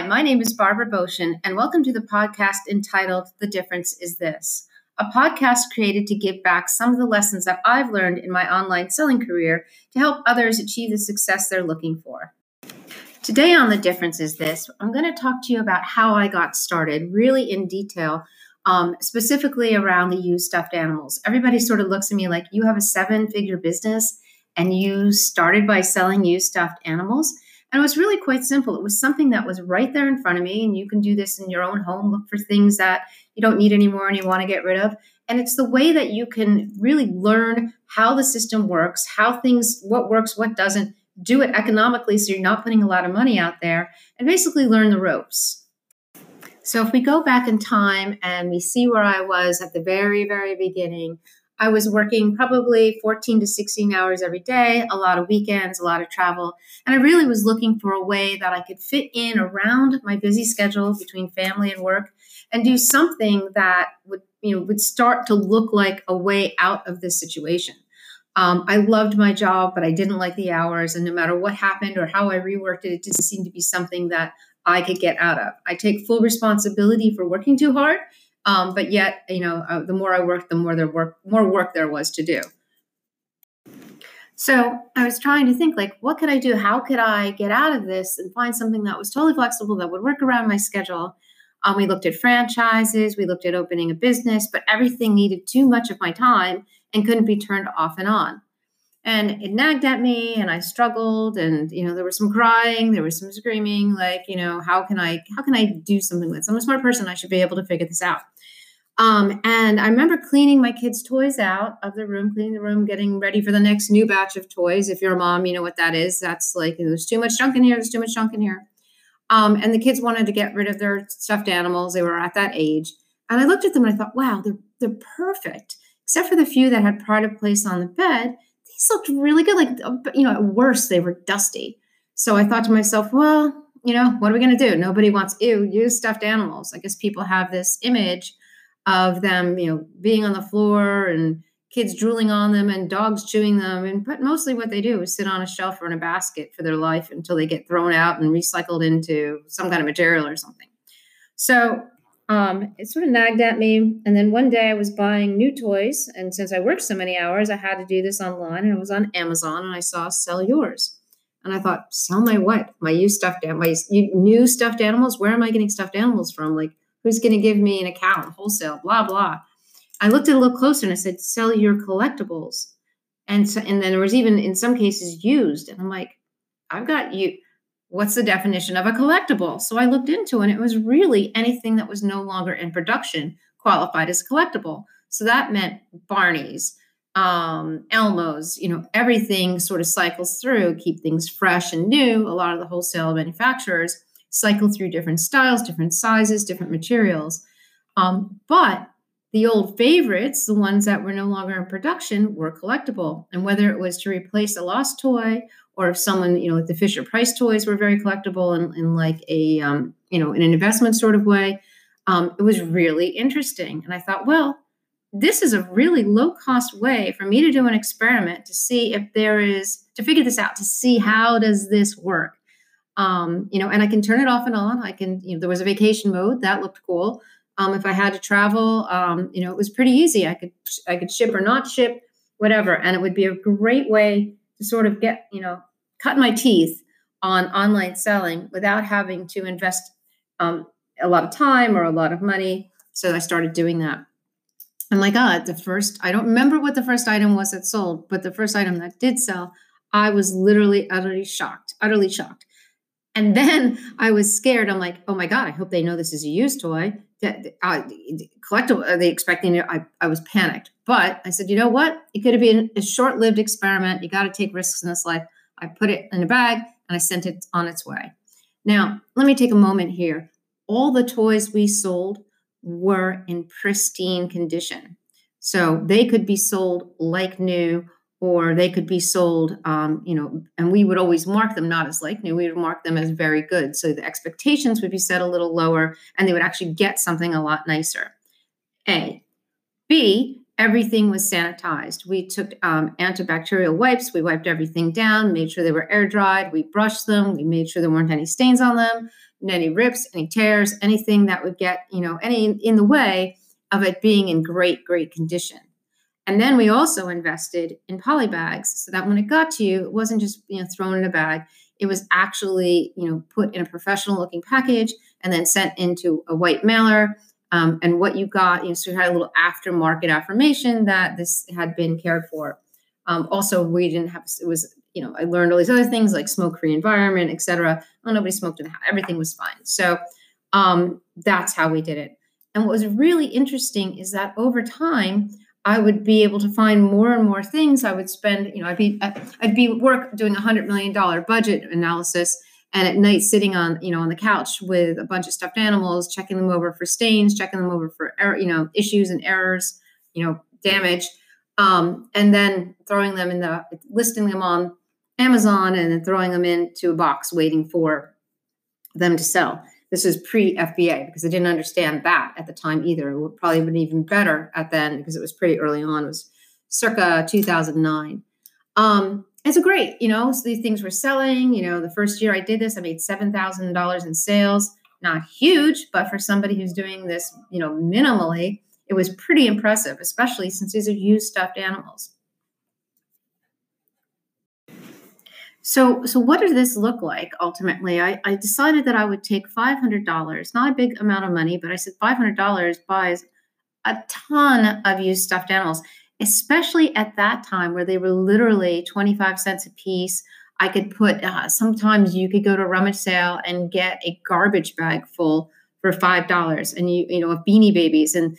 Hi, my name is Barbara Boshin, and welcome to the podcast entitled The Difference Is This, a podcast created to give back some of the lessons that I've learned in my online selling career to help others achieve the success they're looking for. Today on The Difference Is This, I'm going to talk to you about how I got started, really in detail, um, specifically around the used stuffed animals. Everybody sort of looks at me like, you have a seven figure business and you started by selling used stuffed animals. And it was really quite simple. It was something that was right there in front of me, and you can do this in your own home. Look for things that you don't need anymore and you want to get rid of. And it's the way that you can really learn how the system works, how things, what works, what doesn't, do it economically so you're not putting a lot of money out there, and basically learn the ropes. So if we go back in time and we see where I was at the very, very beginning, I was working probably 14 to 16 hours every day, a lot of weekends, a lot of travel. And I really was looking for a way that I could fit in around my busy schedule between family and work and do something that would, you know, would start to look like a way out of this situation. Um, I loved my job, but I didn't like the hours. And no matter what happened or how I reworked it, it didn't seem to be something that I could get out of. I take full responsibility for working too hard um, but yet, you know, uh, the more I worked, the more there work, more work there was to do. So I was trying to think, like, what could I do? How could I get out of this and find something that was totally flexible that would work around my schedule? Um, we looked at franchises, we looked at opening a business, but everything needed too much of my time and couldn't be turned off and on and it nagged at me and i struggled and you know there was some crying there was some screaming like you know how can i how can i do something with this? I'm a smart person i should be able to figure this out. Um, and i remember cleaning my kids toys out of the room cleaning the room getting ready for the next new batch of toys. If you're a mom you know what that is. That's like you know, there's too much junk in here there's too much junk in here. Um, and the kids wanted to get rid of their stuffed animals they were at that age. And i looked at them and i thought wow they're, they're perfect except for the few that had pride of place on the bed these looked really good. Like, uh, you know, at worst, they were dusty. So I thought to myself, well, you know, what are we going to do? Nobody wants, ew, use stuffed animals. I guess people have this image of them, you know, being on the floor and kids drooling on them and dogs chewing them. And but mostly what they do is sit on a shelf or in a basket for their life until they get thrown out and recycled into some kind of material or something. So um, it sort of nagged at me. And then one day I was buying new toys. And since I worked so many hours, I had to do this online. And I was on Amazon and I saw sell yours. And I thought, sell my what? My used stuffed my new stuffed animals? Where am I getting stuffed animals from? Like, who's going to give me an account, wholesale, blah, blah. I looked at it a little closer and I said, sell your collectibles. And so, and then there was even in some cases used. And I'm like, I've got you what's the definition of a collectible? So I looked into it, and it was really anything that was no longer in production qualified as collectible. So that meant Barney's, um, Elmo's, you know, everything sort of cycles through, keep things fresh and new. A lot of the wholesale manufacturers cycle through different styles, different sizes, different materials. Um, but the old favorites, the ones that were no longer in production, were collectible. And whether it was to replace a lost toy or if someone, you know, like the Fisher Price toys were very collectible in, in like a, um, you know, in an investment sort of way, um, it was really interesting. And I thought, well, this is a really low cost way for me to do an experiment to see if there is to figure this out to see how does this work. Um, you know and i can turn it off and on. I can you know there was a vacation mode. That looked cool. Um, if i had to travel um, you know it was pretty easy. I could i could ship or not ship whatever. And it would be a great way to sort of get you know cut my teeth on online selling without having to invest um, a lot of time or a lot of money. So I started doing that. And my God, the first, I don't remember what the first item was that sold, but the first item that did sell, I was literally utterly shocked, utterly shocked. And then I was scared. I'm like, oh my God, I hope they know this is a used toy. Uh, collectible, are they expecting it? I, I was panicked. But I said, you know what? It could have been a short lived experiment. You got to take risks in this life. I put it in a bag and I sent it on its way. Now, let me take a moment here. All the toys we sold were in pristine condition. So they could be sold like new, or they could be sold, um, you know, and we would always mark them not as like new, we would mark them as very good. So the expectations would be set a little lower and they would actually get something a lot nicer. A. B, everything was sanitized. We took um, antibacterial wipes, we wiped everything down, made sure they were air dried, we brushed them, we made sure there weren't any stains on them. any rips, any tears, anything that would get, you know, any in the way of it being in great, great condition. And then we also invested in poly bags so that when it got to you, it wasn't just, you know, thrown in a bag. It was actually, you know, put in a professional looking package and then sent into a white mailer. Um, and what you got, you know, so you had a little aftermarket affirmation that this had been cared for. Um, also, we didn't have, it was you know, I learned all these other things like smoke-free environment, etc. Well, nobody smoked in the house. Everything was fine. So um, that's how we did it. And what was really interesting is that over time, I would be able to find more and more things. I would spend, you know, I'd be I'd be work doing a hundred million dollar budget analysis, and at night sitting on, you know, on the couch with a bunch of stuffed animals, checking them over for stains, checking them over for, error, you know, issues and errors, you know, damage, um, and then throwing them in the listing them on Amazon and then throwing them into a box waiting for them to sell. This is pre FBA because I didn't understand that at the time either. It would probably have been even better at then because it was pretty early on. It was circa 2009. Um, it's a great, you know, so these things were selling. You know, the first year I did this, I made $7,000 in sales. Not huge, but for somebody who's doing this, you know, minimally, it was pretty impressive, especially since these are used stuffed animals. So, so what does this look like ultimately? I, I decided that I would take $500, not a big amount of money, but I said $500 buys a ton of used stuffed animals, especially at that time where they were literally 25 cents a piece. I could put, uh, sometimes you could go to a rummage sale and get a garbage bag full for $5 and you, you know, beanie babies. And,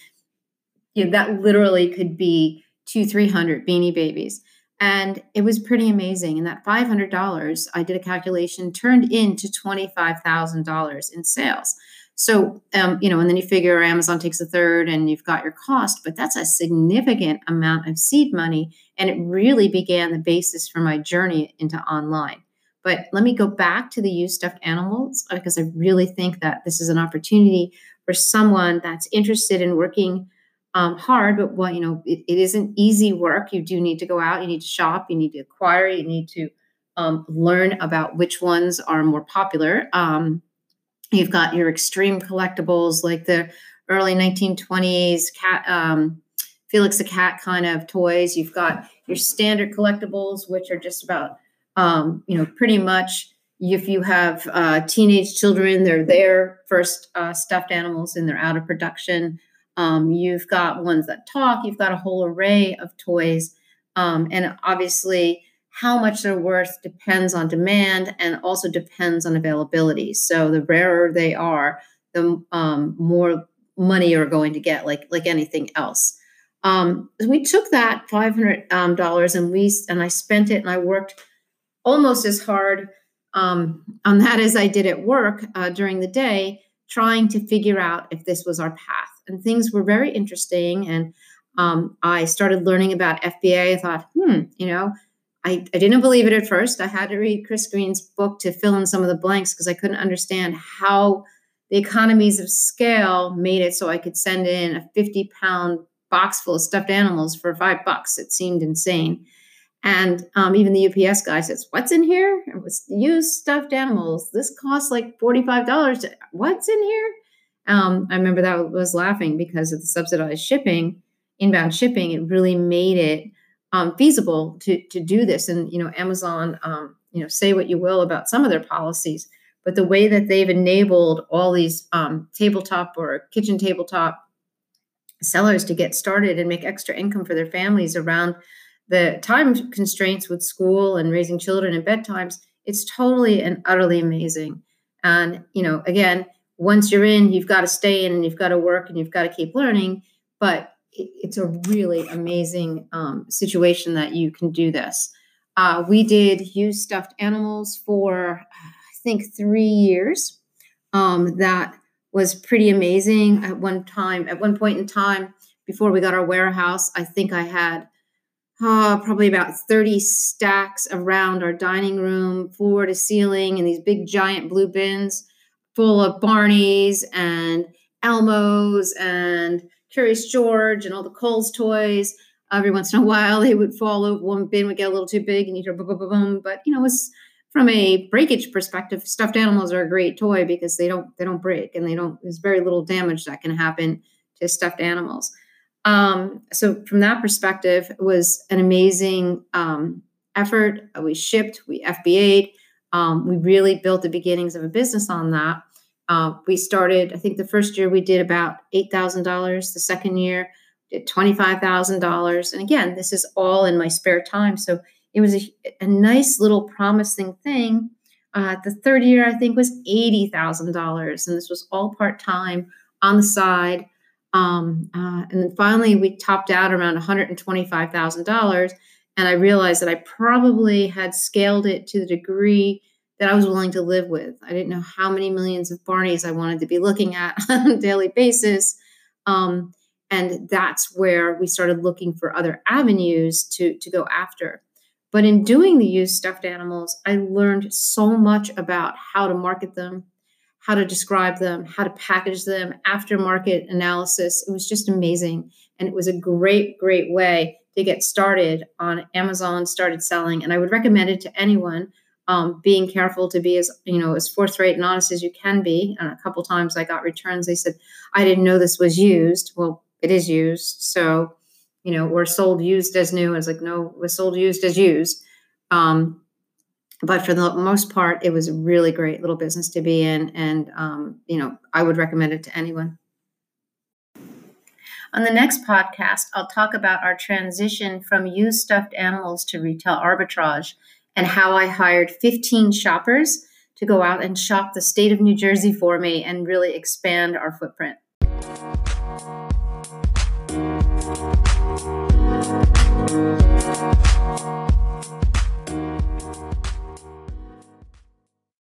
you know, that literally could be two, 300 beanie babies. And it was pretty amazing. And that $500, I did a calculation, turned into $25,000 in sales. So, um, you know, and then you figure Amazon takes a third and you've got your cost, but that's a significant amount of seed money. And it really began the basis for my journey into online. But let me go back to the used stuffed animals because I really think that this is an opportunity for someone that's interested in working um, hard, but well, you know, it, it isn't easy work. You do need to go out, you need to shop, you need to acquire, you need to um, learn about which ones are more popular. Um, you've got your extreme collectibles like the early 1920s cat, um, Felix the Cat kind of toys. You've got your standard collectibles, which are just about, um, you know, pretty much if you have uh, teenage children, they're their first uh, stuffed animals and they're out of production. Um, you've got ones that talk. You've got a whole array of toys. Um, and obviously, how much they're worth depends on demand and also depends on availability. So the rarer they are, the um, more money you're going to get, like like anything else. Um, we took that five hundred um, dollars and we and I spent it and I worked almost as hard um, on that as I did at work uh, during the day, trying to figure out if this was our path and things were very interesting. And um, I started learning about FBA. I thought, hmm, you know, I, I didn't believe it at first. I had to read Chris Green's book to fill in some of the blanks because I couldn't understand how the economies of scale made it so I could send in a 50 pound box full of stuffed animals for five bucks. It seemed insane. And um, even the UPS guy says, What's in here? It was used stuffed animals. This costs like $45. What's in here? Um, I remember that was laughing because of the subsidized shipping, inbound shipping. It really made it um, feasible to to do this. And you know, Amazon, um, you know, say what you will about some of their policies, but the way that they've enabled all these um, tabletop or kitchen tabletop sellers to get started and make extra income for their families around the time constraints with school and raising children and bedtimes, it's totally and utterly amazing. And you know, again once you're in, you've got to stay in and you've got to work and you've got to keep learning. But it, it's a really amazing um, situation that you can do this. Uh, we did use stuffed animals for, I think, three years. Um, that was pretty amazing. At one time, at one point in time, before we got our warehouse, I think I had uh, probably about 30 stacks around our dining room, floor to ceiling, and these big giant blue bins full of Barneys and Elmos and Curious George and all the Kohl's toys. Every once in a while, they would fall over. One bin would get a little too big, and you'd hear boom, boom, boom, boom. But you know, it was from a breakage perspective, stuffed animals are a great toy because they don't they don't break and they don't. There's very little damage that can happen to stuffed animals. Um, so from that perspective, it was an amazing um, effort. We shipped, we FBA'd, um, we really built the beginnings of a business on that. Uh, we started, I think the first year we did about $8,000. The second year, did $25,000. And again, this is all in my spare time. So it was a, a nice little promising thing. Uh, the third year, I think, was $80,000. And this was all part time on the side. Um, uh, and then finally, we topped out around $125,000. And I realized that I probably had scaled it to the degree that I was willing to live with. I didn't know how many millions of Barneys I wanted to be looking at on a daily basis. Um, and that's where we started looking for other avenues to, to go after. But in doing the used stuffed animals, I learned so much about how to market them, how to describe them, how to package them, aftermarket analysis. It was just amazing. And it was a great, great way to get started on Amazon, started selling. And I would recommend it to anyone. Um, being careful to be as you know as forthright and honest as you can be. And a couple times I got returns. They said, "I didn't know this was used." Well, it is used. So, you know, or sold used as new. I was like, no, was sold used as used. Um, but for the most part, it was a really great little business to be in. And, um, you know, I would recommend it to anyone. On the next podcast, I'll talk about our transition from used stuffed animals to retail arbitrage and how I hired 15 shoppers to go out and shop the state of New Jersey for me and really expand our footprint.